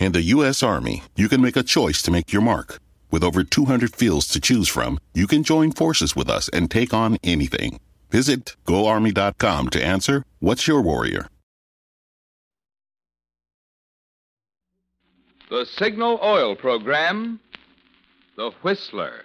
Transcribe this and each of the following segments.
In the U.S. Army, you can make a choice to make your mark. With over 200 fields to choose from, you can join forces with us and take on anything. Visit goarmy.com to answer What's Your Warrior? The Signal Oil Program, The Whistler.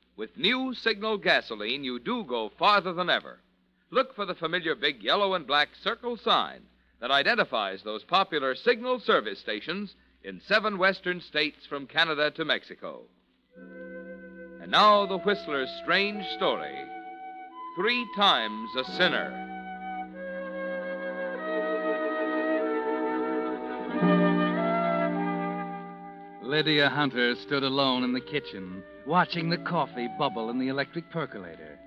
with new signal gasoline, you do go farther than ever. Look for the familiar big yellow and black circle sign that identifies those popular signal service stations in seven western states from Canada to Mexico. And now, the Whistler's strange story Three Times a Sinner. Lydia Hunter stood alone in the kitchen, watching the coffee bubble in the electric percolator.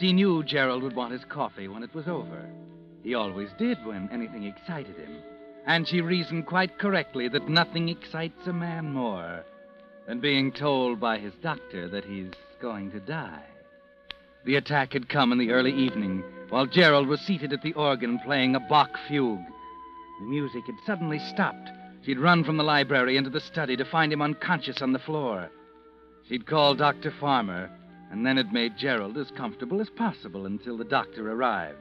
She knew Gerald would want his coffee when it was over. He always did when anything excited him. And she reasoned quite correctly that nothing excites a man more than being told by his doctor that he's going to die. The attack had come in the early evening while Gerald was seated at the organ playing a Bach fugue. The music had suddenly stopped. She'd run from the library into the study to find him unconscious on the floor. She'd called Dr. Farmer and then had made Gerald as comfortable as possible until the doctor arrived.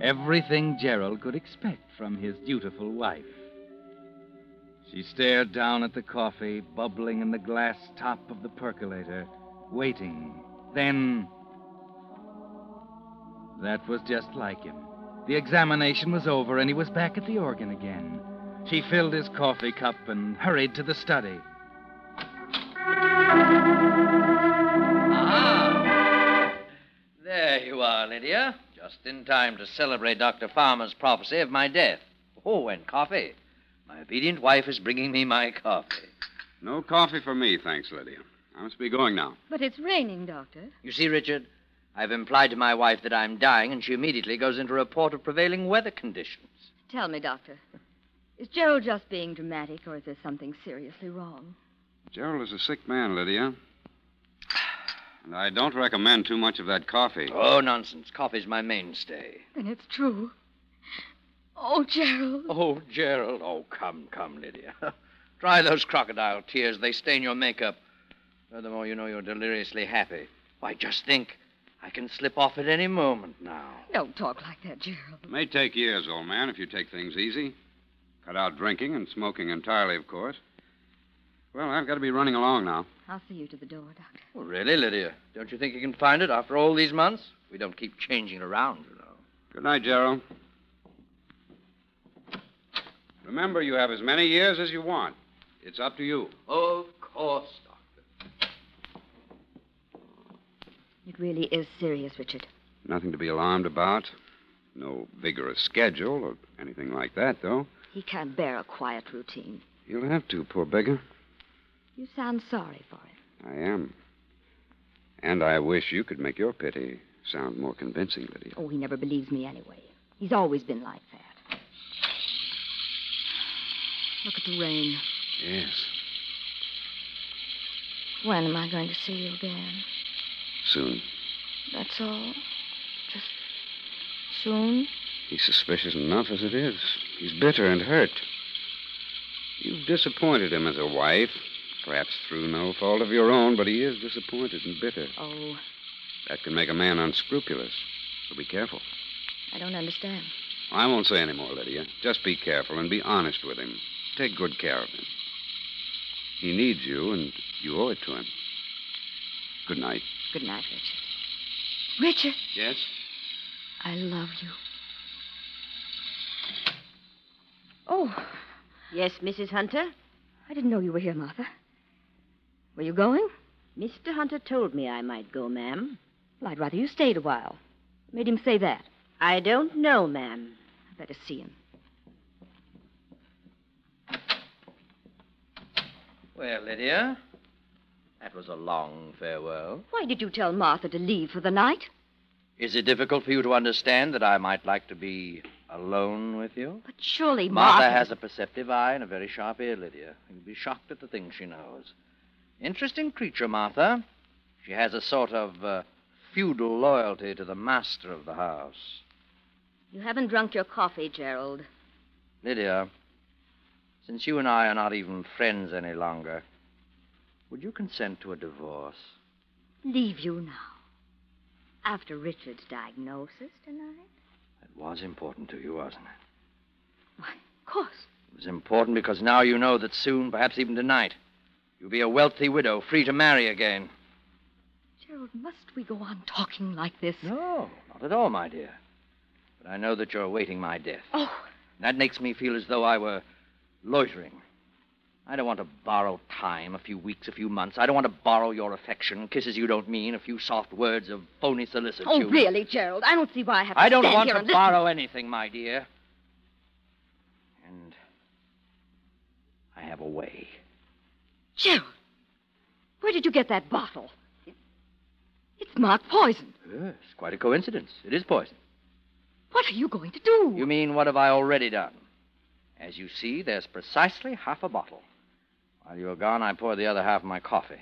Everything Gerald could expect from his dutiful wife. She stared down at the coffee bubbling in the glass top of the percolator, waiting. Then. That was just like him. The examination was over, and he was back at the organ again. She filled his coffee cup and hurried to the study. Ah. There you are, Lydia. Just in time to celebrate Dr. Farmer's prophecy of my death. Oh, and coffee. My obedient wife is bringing me my coffee. No coffee for me, thanks, Lydia. I must be going now. But it's raining, Doctor. You see, Richard, I've implied to my wife that I'm dying, and she immediately goes into a report of prevailing weather conditions. Tell me, Doctor. Is Gerald just being dramatic, or is there something seriously wrong? Gerald is a sick man, Lydia. And I don't recommend too much of that coffee. Oh, nonsense. Coffee's my mainstay. Then it's true. Oh, Gerald. Oh, Gerald. Oh, come, come, Lydia. Dry those crocodile tears. They stain your makeup. Furthermore, you know you're deliriously happy. Why, just think. I can slip off at any moment now. Don't talk like that, Gerald. It may take years, old man, if you take things easy. Cut out drinking and smoking entirely, of course. Well, I've got to be running along now. I'll see you to the door, Doctor. Well, really, Lydia? Don't you think you can find it after all these months? We don't keep changing it around, you know. Good night, Gerald. Remember, you have as many years as you want. It's up to you. Of course, Doctor. It really is serious, Richard. Nothing to be alarmed about. No vigorous schedule or anything like that, though. He can't bear a quiet routine. You'll have to, poor beggar. You sound sorry for him. I am. And I wish you could make your pity sound more convincing, Lydia. Oh, he never believes me anyway. He's always been like that. Look at the rain. Yes. When am I going to see you again? Soon. That's all? Just soon? He's suspicious enough as it is. He's bitter and hurt. You've disappointed him as a wife, Perhaps through no fault of your own, but he is disappointed and bitter. Oh, That can make a man unscrupulous. So be careful. I don't understand. I won't say any more, Lydia. Just be careful and be honest with him. Take good care of him. He needs you, and you owe it to him. Good night. Good night, Richard. Richard, Yes? I love you. Oh, Yes, Mrs. Hunter? I didn't know you were here, Martha. Were you going? Mr. Hunter told me I might go, ma'am. Well, I'd rather you stayed a while. Made him say that. I don't know, ma'am. I'd better see him. Well, Lydia, that was a long farewell. Why did you tell Martha to leave for the night? Is it difficult for you to understand that I might like to be alone with you? But surely Martha Martha. has a perceptive eye and a very sharp ear, Lydia. You'll be shocked at the things she knows. Interesting creature, Martha. She has a sort of uh, feudal loyalty to the master of the house. You haven't drunk your coffee, Gerald. Lydia, since you and I are not even friends any longer, would you consent to a divorce? Leave you now. After Richard's diagnosis tonight? Was important to you, wasn't it? Why, of course. It was important because now you know that soon, perhaps even tonight, you'll be a wealthy widow, free to marry again. Gerald, must we go on talking like this? No, not at all, my dear. But I know that you're awaiting my death. Oh, That makes me feel as though I were loitering. I don't want to borrow time, a few weeks, a few months. I don't want to borrow your affection, kisses you don't mean, a few soft words of phony solicitude. oh, really, Gerald? I don't see why I have to I don't stand want here to and listen. borrow anything, my dear. And I have a way. Gerald, where did you get that bottle? It's marked poison. Yes, quite a coincidence. It is poison. What are you going to do? You mean, what have I already done? As you see, there's precisely half a bottle. While you are gone, I pour the other half of my coffee.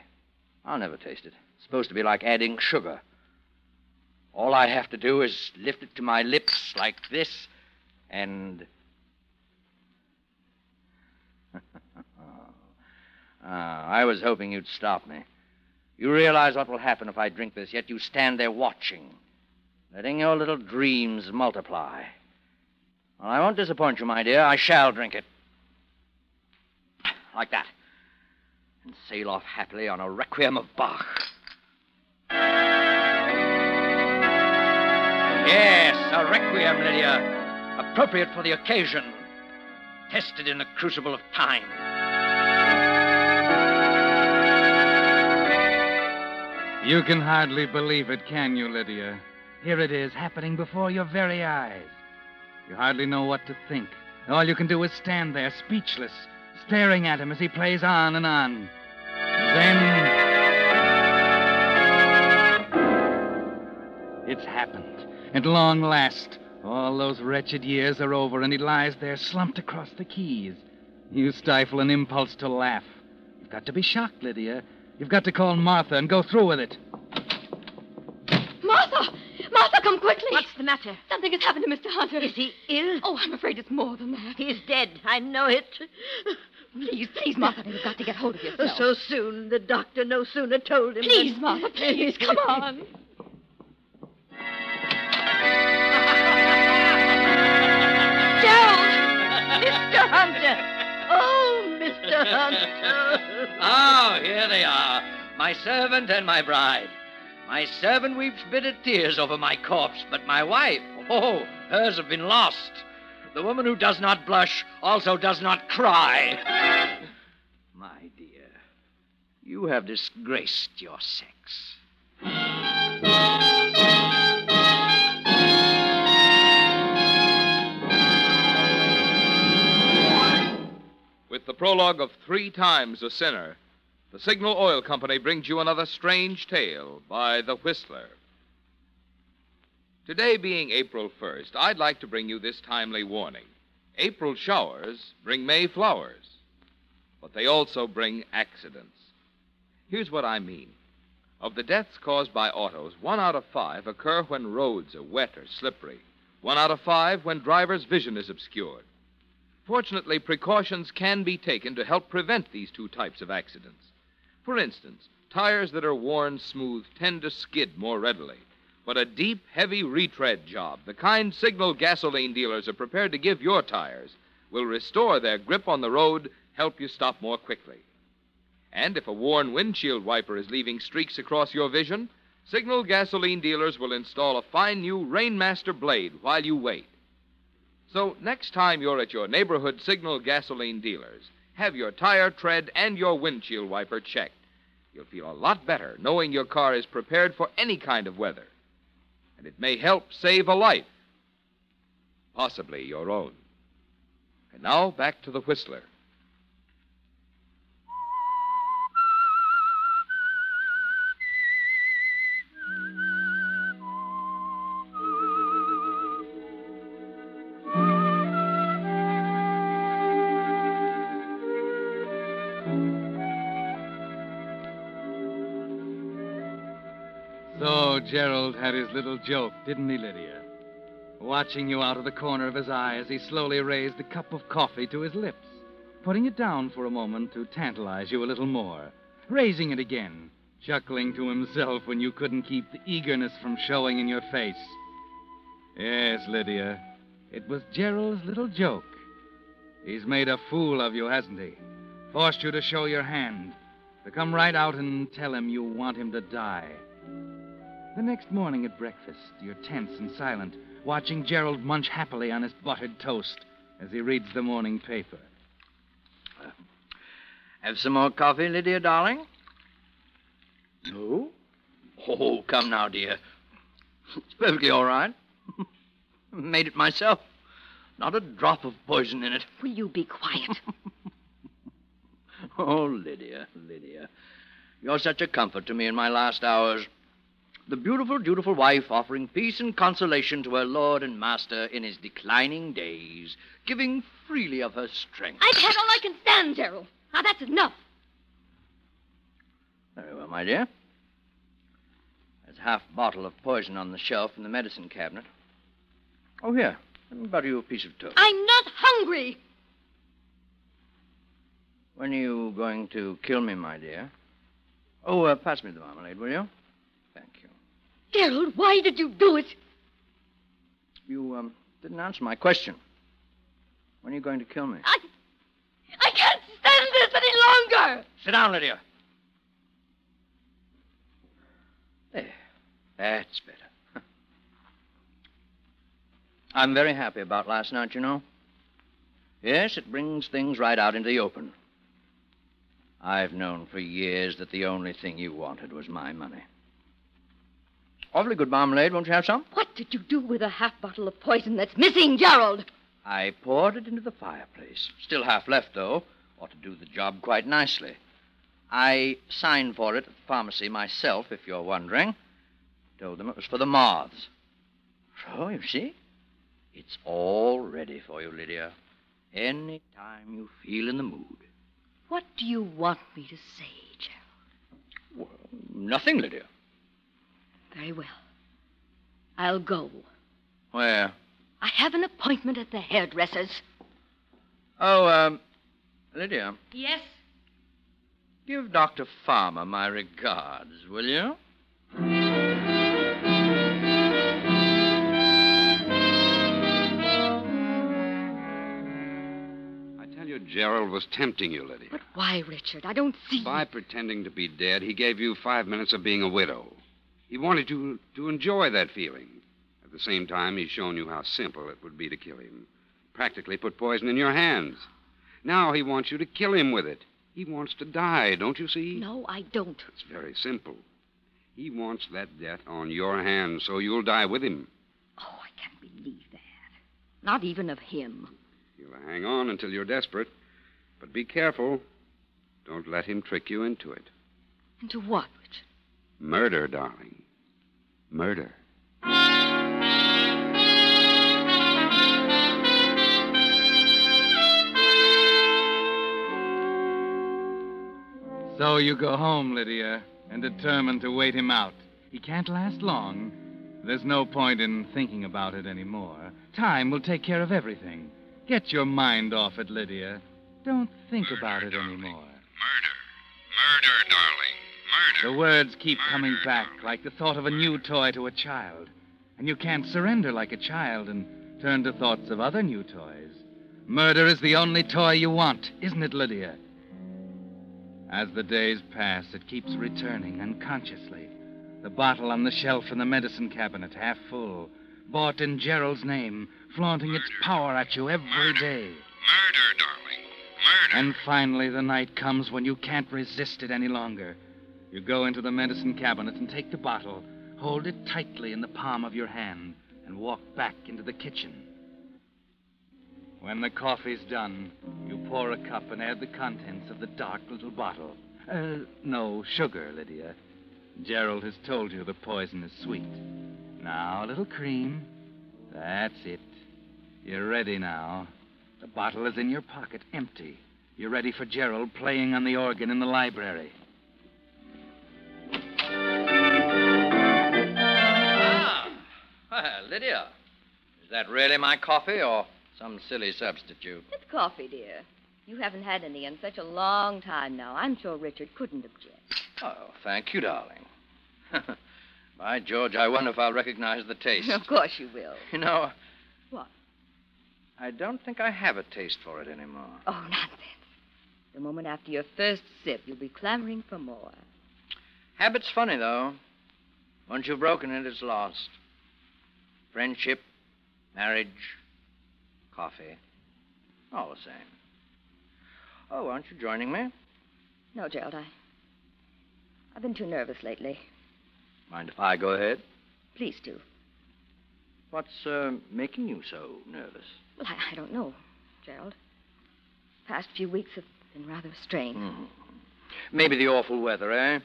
I'll never taste it. It's supposed to be like adding sugar. All I have to do is lift it to my lips like this, and. ah, I was hoping you'd stop me. You realize what will happen if I drink this, yet you stand there watching, letting your little dreams multiply. Well, I won't disappoint you, my dear. I shall drink it. Like that. And sail off happily on a requiem of Bach. Yes, a requiem, Lydia. Appropriate for the occasion. Tested in the crucible of time. You can hardly believe it, can you, Lydia? Here it is, happening before your very eyes. You hardly know what to think. All you can do is stand there, speechless, staring at him as he plays on and on. Then. It's happened. At long last. All those wretched years are over, and he lies there slumped across the keys. You stifle an impulse to laugh. You've got to be shocked, Lydia. You've got to call Martha and go through with it. Martha! Martha, come quickly! What's the matter? Something has happened to Mr. Hunter. Is he ill? Oh, I'm afraid it's more than that. He's dead. I know it. Please, please, Martha, you've got to get hold of yourself. So soon. The doctor no sooner told him. Please, than- Martha, please, come on. Gerald! Mr. Hunter! Oh, Mr. Hunter! Oh, here they are. My servant and my bride. My servant weeps bitter tears over my corpse, but my wife, oh, hers have been lost. The woman who does not blush also does not cry. My dear, you have disgraced your sex. With the prologue of Three Times a Sinner, the Signal Oil Company brings you another strange tale by The Whistler. Today being April 1st, I'd like to bring you this timely warning. April showers bring May flowers, but they also bring accidents. Here's what I mean. Of the deaths caused by autos, one out of five occur when roads are wet or slippery. One out of five when driver's vision is obscured. Fortunately, precautions can be taken to help prevent these two types of accidents. For instance, tires that are worn smooth tend to skid more readily. But a deep, heavy retread job, the kind signal gasoline dealers are prepared to give your tires, will restore their grip on the road, help you stop more quickly. And if a worn windshield wiper is leaving streaks across your vision, Signal gasoline dealers will install a fine new Rainmaster blade while you wait. So next time you're at your neighborhood Signal gasoline dealers, have your tire tread and your windshield wiper checked. You'll feel a lot better knowing your car is prepared for any kind of weather. And it may help save a life, possibly your own. And now back to the Whistler. Gerald had his little joke, didn't he, Lydia? Watching you out of the corner of his eye as he slowly raised the cup of coffee to his lips, putting it down for a moment to tantalize you a little more, raising it again, chuckling to himself when you couldn't keep the eagerness from showing in your face. Yes, Lydia, it was Gerald's little joke. He's made a fool of you, hasn't he? Forced you to show your hand, to come right out and tell him you want him to die. The next morning at breakfast, you're tense and silent, watching Gerald munch happily on his buttered toast as he reads the morning paper. Uh, have some more coffee, Lydia, darling? No? Oh, come now, dear. It's perfectly all right. Made it myself. Not a drop of poison in it. Will you be quiet? Oh, Lydia, Lydia. You're such a comfort to me in my last hours. The beautiful, dutiful wife offering peace and consolation to her lord and master in his declining days, giving freely of her strength. I've had all I can stand, Gerald. Now that's enough. Very well, my dear. There's a half bottle of poison on the shelf in the medicine cabinet. Oh, here. Let me butter you a piece of toast. I'm not hungry. When are you going to kill me, my dear? Oh, uh, pass me the marmalade, will you? Gerald, why did you do it? You um, didn't answer my question. When are you going to kill me? I. I can't stand this any longer. Sit down, Lydia. There. That's better. I'm very happy about last night, you know. Yes, it brings things right out into the open. I've known for years that the only thing you wanted was my money. Awfully good marmalade. Won't you have some? What did you do with a half bottle of poison that's missing, Gerald? I poured it into the fireplace. Still half left, though. Ought to do the job quite nicely. I signed for it at the pharmacy myself, if you're wondering. Told them it was for the moths. So, you see, it's all ready for you, Lydia. Any time you feel in the mood. What do you want me to say, Gerald? Well, nothing, Lydia. Very well. I'll go. Where? I have an appointment at the hairdresser's. Oh, um, Lydia, Yes? give Dr. Farmer my regards, will you? I tell you, Gerald was tempting you, Lydia. But why, Richard? I don't see. By pretending to be dead, he gave you five minutes of being a widow. He wanted you to enjoy that feeling. At the same time, he's shown you how simple it would be to kill him. Practically put poison in your hands. Now he wants you to kill him with it. He wants to die, don't you see? No, I don't. It's very simple. He wants that death on your hands, so you'll die with him. Oh, I can't believe that. Not even of him. You'll hang on until you're desperate. But be careful. Don't let him trick you into it. Into what, Richard? Murder, darling. Murder. So you go home, Lydia, and determined to wait him out. He can't last long. There's no point in thinking about it anymore. Time will take care of everything. Get your mind off it, Lydia. Don't think about it anymore. Murder. Murder, darling. Murder. The words keep coming back like the thought of a new toy to a child. And you can't surrender like a child and turn to thoughts of other new toys. Murder is the only toy you want, isn't it, Lydia? As the days pass, it keeps returning unconsciously. The bottle on the shelf in the medicine cabinet, half full, bought in Gerald's name, flaunting its power at you every day. Murder, darling. Murder. And finally, the night comes when you can't resist it any longer. You go into the medicine cabinet and take the bottle, hold it tightly in the palm of your hand, and walk back into the kitchen. When the coffee's done, you pour a cup and add the contents of the dark little bottle. Uh, no sugar, Lydia. Gerald has told you the poison is sweet. Now, a little cream. That's it. You're ready now. The bottle is in your pocket, empty. You're ready for Gerald playing on the organ in the library. Lydia, is that really my coffee or some silly substitute? It's coffee, dear. You haven't had any in such a long time now. I'm sure Richard couldn't object. Oh, thank you, darling. By George, I wonder if I'll recognize the taste. Of course you will. You know. What? I don't think I have a taste for it anymore. Oh, nonsense. The moment after your first sip, you'll be clamoring for more. Habit's funny, though. Once you've broken it, it's lost. Friendship, marriage, coffee. All the same. Oh, aren't you joining me? No, Gerald, I. I've been too nervous lately. Mind if I go ahead? Please do. What's uh, making you so nervous? Well, I, I don't know, Gerald. Past few weeks have been rather strange. Hmm. Maybe the awful weather, eh?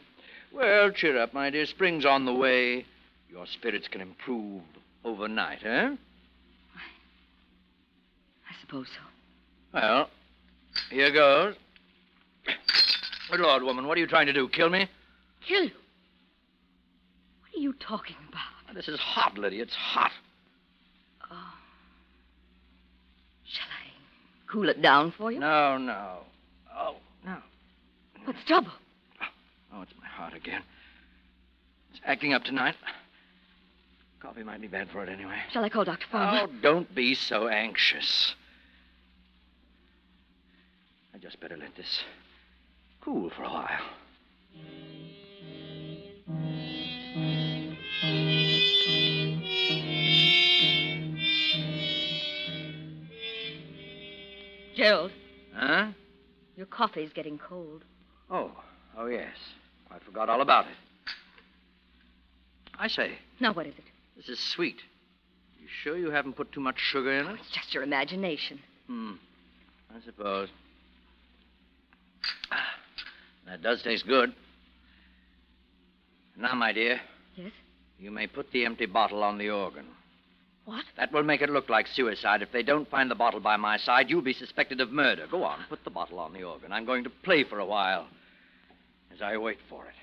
Well, cheer up, my dear. Spring's on the way. Your spirits can improve overnight, eh? I suppose so. Well, here goes. Good Lord, woman, what are you trying to do? Kill me? Kill you? What are you talking about? This is hot, Lydia. It's hot. Oh. Shall I cool it down for you? No, no. Oh, no. What's the trouble? Oh, it's my heart again. It's acting up tonight. Coffee might be bad for it anyway. Shall I call Dr. Oh, don't be so anxious. I just better let this cool for a while. Gerald, Huh? your coffee's getting cold. Oh, oh, yes. I forgot all about it. I say, Now, what is it? This is sweet. You sure you haven't put too much sugar in Oh, it? it's just your imagination. Hmm. I suppose. Ah, that does taste good. Now, my dear, Yes? you may put the empty bottle on the organ. What? That will make it look like suicide. If they don't find the bottle by my side, you'll be suspected of murder. Go on, put the bottle on the organ. I'm going to play for a while as I wait for it.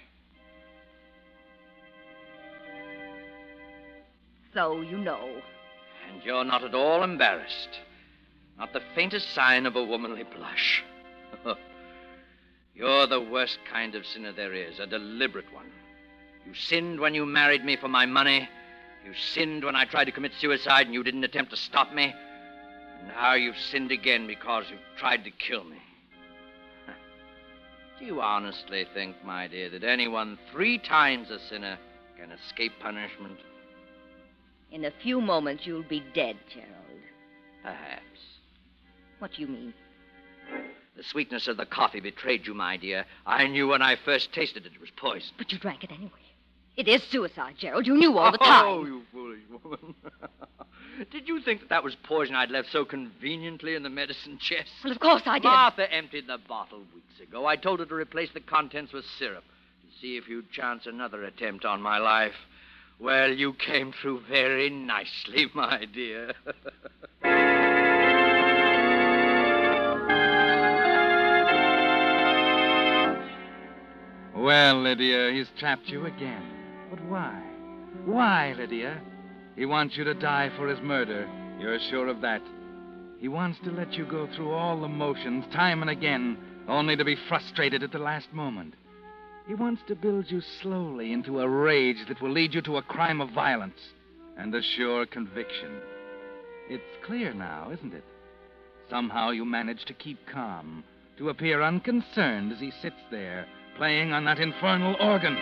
So you know. And you're not at all embarrassed. Not the faintest sign of a womanly blush. you're the worst kind of sinner there is, a deliberate one. You sinned when you married me for my money. You sinned when I tried to commit suicide and you didn't attempt to stop me. Now you've sinned again because you've tried to kill me. Do you honestly think, my dear, that anyone three times a sinner can escape punishment? In a few moments, you'll be dead, Gerald. Perhaps. What do you mean? The sweetness of the coffee betrayed you, my dear. I knew when I first tasted it it was poison. But you drank it anyway. It is suicide, Gerald. You knew all the oh, time. Oh, you foolish woman. Did you think that that was poison I'd left so conveniently in the medicine chest? Well, of course I did. Martha emptied the bottle weeks ago. I told her to replace the contents with syrup to see if you'd chance another attempt on my life. Well, you came through very nicely, my dear. Well, Lydia, he's trapped you again. But why? Why, Lydia? He wants you to die for his murder. You're sure of that. He wants to let you go through all the motions, time and again, only to be frustrated at the last moment. He wants to build you slowly into a rage that will lead you to a crime of violence and a sure conviction. It's clear now, isn't it? Somehow you manage to keep calm, to appear unconcerned as he sits there, playing on that infernal organ.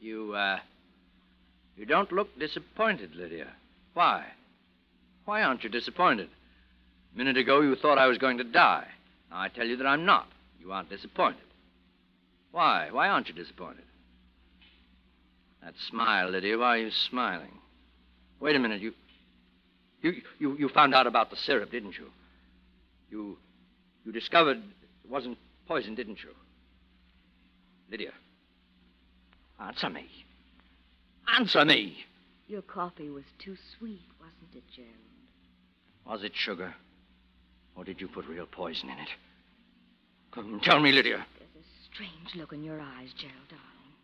You, uh. You don't look disappointed, Lydia. Why? Why aren't you disappointed? A minute ago, you thought I was going to die. Now I tell you that I'm not. You aren't disappointed. Why? Why aren't you disappointed? That smile, Lydia. Why are you smiling? Wait a minute. You. You, you, you found out about the syrup, didn't you? You. You discovered it wasn't poison, didn't you? Lydia. Answer me. Answer me. Your coffee was too sweet, wasn't it, Gerald? Was it sugar? Or did you put real poison in it? Come, tell me, Lydia. There's a strange look in your eyes, Gerald, darling.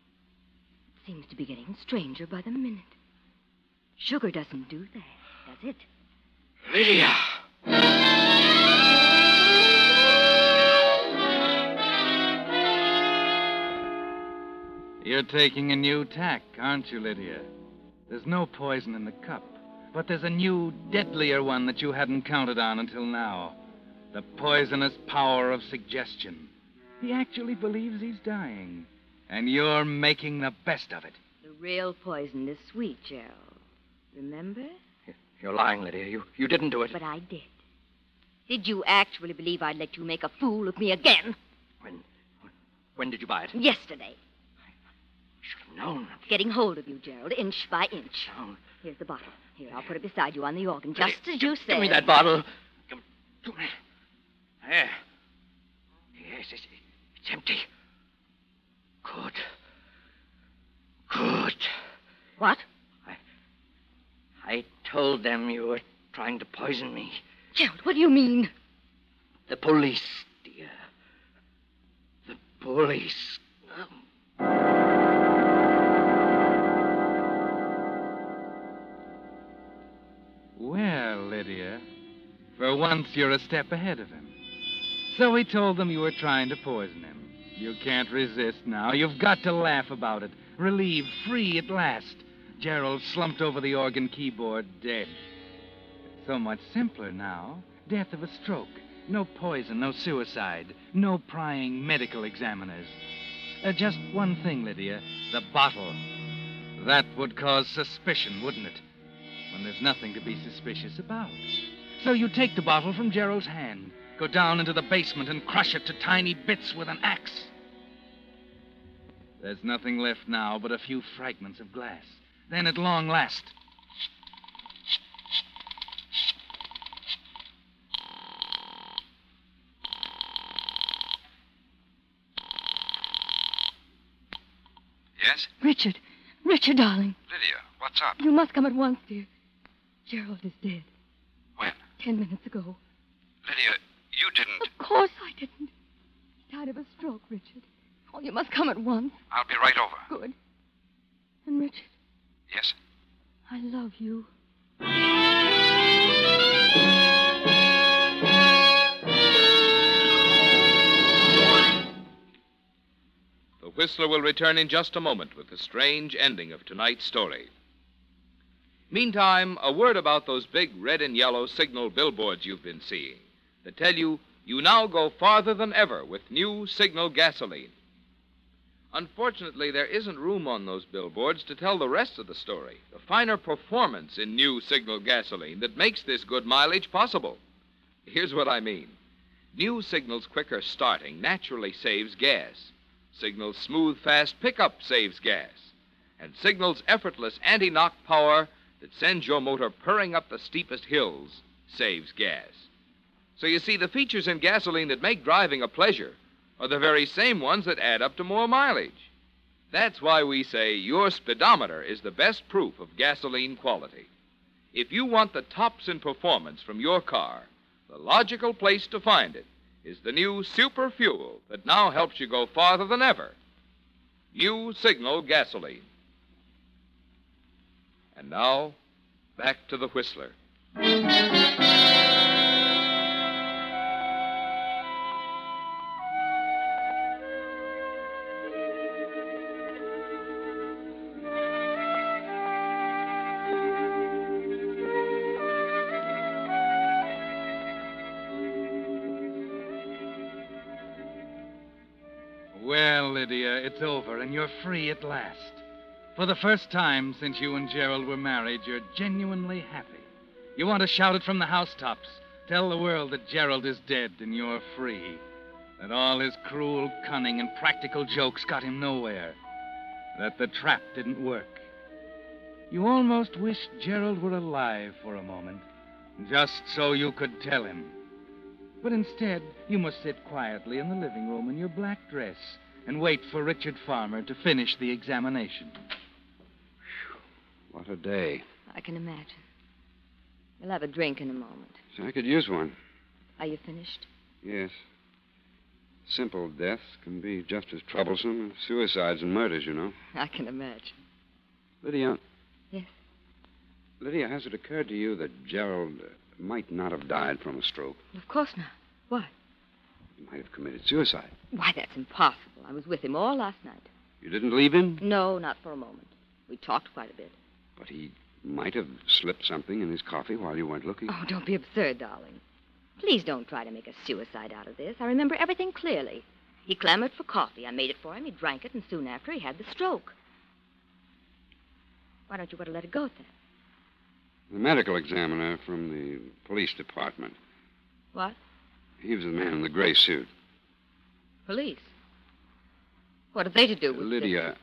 It seems to be getting stranger by the minute. Sugar doesn't do that, does it? Lydia! You're taking a new tack, aren't you, Lydia? There's no poison in the cup, but there's a new, deadlier one that you hadn't counted on until now the poisonous power of suggestion. He actually believes he's dying, and you're making the best of it. The real poison is sweet, Gerald. Remember? You're lying, Lydia. You, you didn't do it. But I did. Did you actually believe I'd let you make a fool of me again? When, when did you buy it? Yesterday. I should have known. Getting hold of you, Gerald, inch by inch. Here's the bottle. Here, I'll put it beside you on the organ, just as you said. Give me that bottle. Give it to me. There. Yes, it's, it's empty. Good. Good. What? I told them you were trying to poison me. Gerald, what do you mean? The police, dear. The police. Well, Lydia, for once you're a step ahead of him. So he told them you were trying to poison him. You can't resist now. You've got to laugh about it. Relieved, free at last. Gerald slumped over the organ keyboard, dead. So much simpler now. Death of a stroke. No poison, no suicide, no prying medical examiners. Uh, just one thing, Lydia the bottle. That would cause suspicion, wouldn't it? When there's nothing to be suspicious about. So you take the bottle from Gerald's hand, go down into the basement, and crush it to tiny bits with an axe. There's nothing left now but a few fragments of glass. Then, at long last, Yes? Richard. Richard, darling. Lydia, what's up? You must come at once, dear. Gerald is dead. When? Ten minutes ago. Lydia, you didn't. Of course I didn't. He died of a stroke, Richard. Oh, you must come at once. I'll be right over. Good. And, Richard, Yes? I love you. The Whistler will return in just a moment with the strange ending of tonight's story. Meantime, a word about those big red and yellow signal billboards you've been seeing that tell you you now go farther than ever with new signal gasoline. Unfortunately, there isn't room on those billboards to tell the rest of the story, the finer performance in new signal gasoline that makes this good mileage possible. Here's what I mean New Signal's quicker starting naturally saves gas. Signal's smooth, fast pickup saves gas. And Signal's effortless anti knock power that sends your motor purring up the steepest hills saves gas. So you see, the features in gasoline that make driving a pleasure are the very same ones that add up to more mileage. That's why we say your speedometer is the best proof of gasoline quality. If you want the tops in performance from your car, the logical place to find it is the new Super Fuel that now helps you go farther than ever. New Signal Gasoline. And now, back to the Whistler. Well, Lydia, it's over, and you're free at last. For the first time since you and Gerald were married, you're genuinely happy. You want to shout it from the housetops. Tell the world that Gerald is dead and you're free. That all his cruel cunning and practical jokes got him nowhere. That the trap didn't work. You almost wished Gerald were alive for a moment, just so you could tell him. But instead, you must sit quietly in the living room in your black dress and wait for Richard Farmer to finish the examination. What a day. I can imagine. We'll have a drink in a moment. So I could use one. Are you finished? Yes. Simple deaths can be just as troublesome as suicides and murders, you know. I can imagine. Lydia. Yes? Lydia, has it occurred to you that Gerald uh, might not have died from a stroke? Of course not. Why? He might have committed suicide. Why, that's impossible. I was with him all last night. You didn't leave him? No, not for a moment. We talked quite a bit. But he might have slipped something in his coffee while you weren't looking. Oh, don't be absurd, darling. Please don't try to make a suicide out of this. I remember everything clearly. He clamored for coffee. I made it for him. He drank it, and soon after he had the stroke. Why don't you want to let it go then? The medical examiner from the police department. What? He was the man in the gray suit. Police. What have they to do with Lydia,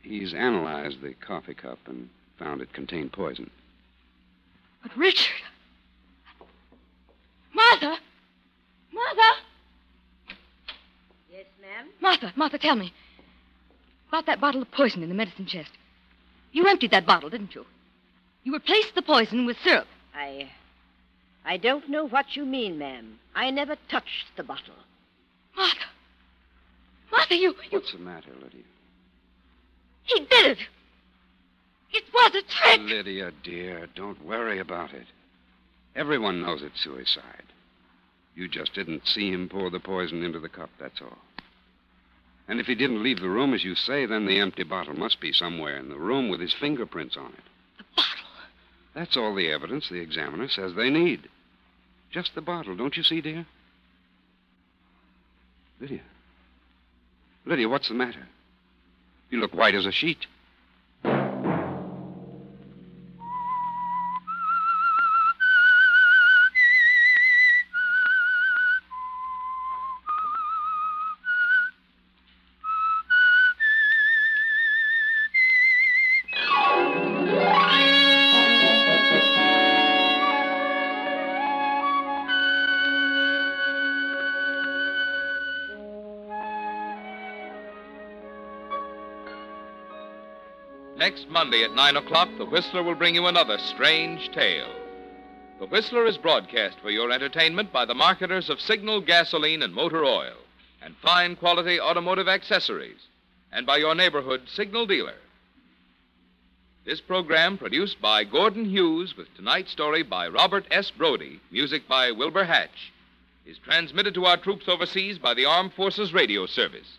he's analyzed the coffee cup and found it contained poison. But Richard. Martha! Martha! Yes, ma'am? Martha, Martha, tell me. About that bottle of poison in the medicine chest. You emptied that bottle, didn't you? You replaced the poison with syrup. I. I don't know what you mean, ma'am. I never touched the bottle. Martha! Martha, you. you... What's the matter, Lydia? He did it! It was a trick! Lydia, dear, don't worry about it. Everyone knows it's suicide. You just didn't see him pour the poison into the cup, that's all. And if he didn't leave the room, as you say, then the empty bottle must be somewhere in the room with his fingerprints on it. The bottle. That's all the evidence the examiner says they need. Just the bottle, don't you see, dear? Lydia. Lydia, what's the matter? You look white as a sheet. Next Monday at 9 o'clock, The Whistler will bring you another strange tale. The Whistler is broadcast for your entertainment by the marketers of Signal gasoline and motor oil and fine quality automotive accessories, and by your neighborhood Signal dealer. This program, produced by Gordon Hughes with tonight's story by Robert S. Brody, music by Wilbur Hatch, is transmitted to our troops overseas by the Armed Forces Radio Service.